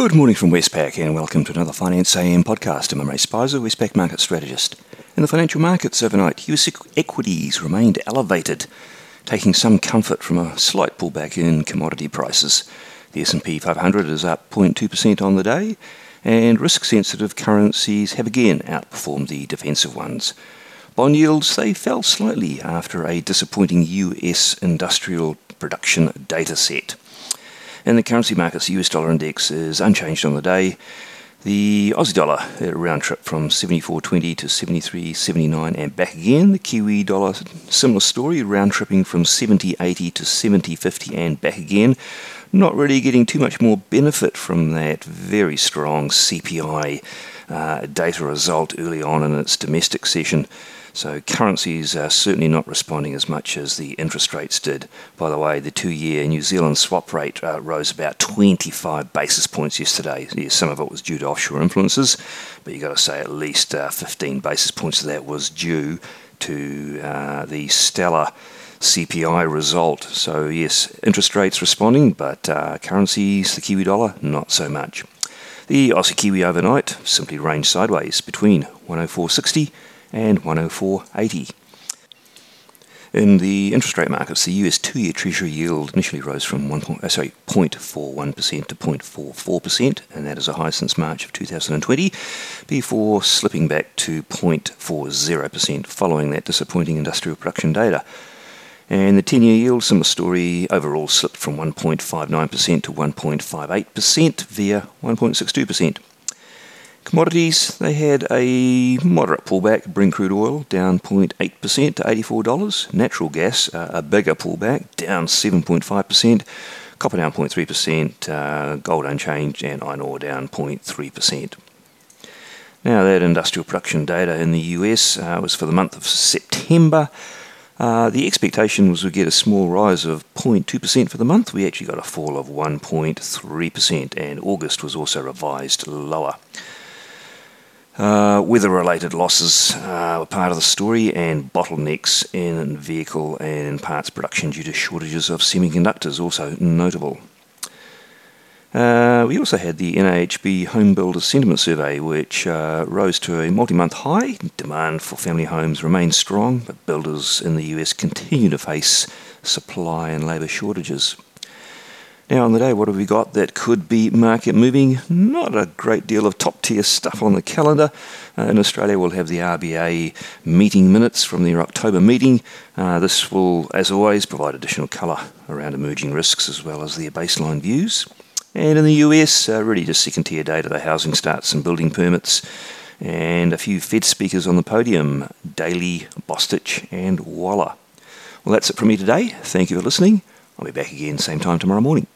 Good morning from Westpac and welcome to another Finance AM podcast. I'm Imre Speizer, Westpac market strategist. In the financial markets overnight, US equities remained elevated, taking some comfort from a slight pullback in commodity prices. The S&P 500 is up 0.2% on the day, and risk-sensitive currencies have again outperformed the defensive ones. Bond yields they fell slightly after a disappointing US industrial production data set. In the currency markets, the US dollar index is unchanged on the day. The Aussie dollar a round trip from 74.20 to 73.79 and back again. The Kiwi dollar similar story, round tripping from 70.80 to 70.50 and back again. Not really getting too much more benefit from that very strong CPI uh, data result early on in its domestic session. So currencies are certainly not responding as much as the interest rates did. By the way, the two-year New Zealand swap rate uh, rose about 25 basis points yesterday. Yes, some of it was due to offshore influences, but you've got to say at least uh, 15 basis points of that was due to uh, the stellar CPI result. So yes, interest rates responding, but uh, currencies, the Kiwi dollar, not so much. The Aussie Kiwi overnight simply ranged sideways between 104.60 and 104.80. In the interest rate markets, the US two-year Treasury yield initially rose from 1. Uh, sorry 0.41% to 0.44%, and that is a high since March of 2020, before slipping back to 0.40% following that disappointing industrial production data. And the 10 year yield, similar story, overall slipped from 1.59% to 1.58% via 1.62%. Commodities, they had a moderate pullback. Brent crude oil down 0.8% to $84. Natural gas, uh, a bigger pullback, down 7.5%. Copper down 0.3%, uh, gold unchanged, and iron ore down 0.3%. Now, that industrial production data in the US uh, was for the month of September. Uh, the expectation was we'd get a small rise of 0.2% for the month. We actually got a fall of 1.3%, and August was also revised lower. Uh, weather related losses uh, were part of the story, and bottlenecks in vehicle and parts production due to shortages of semiconductors also notable. Uh, we also had the NAHB Home Builder Sentiment Survey, which uh, rose to a multi month high. Demand for family homes remains strong, but builders in the US continue to face supply and labour shortages. Now, on the day, what have we got that could be market moving? Not a great deal of top tier stuff on the calendar. Uh, in Australia, we'll have the RBA meeting minutes from their October meeting. Uh, this will, as always, provide additional colour around emerging risks as well as their baseline views. And in the US, uh, really just second tier data, the housing starts and building permits, and a few Fed speakers on the podium Daly, Bostic, and Waller. Well, that's it from me today. Thank you for listening. I'll be back again same time tomorrow morning.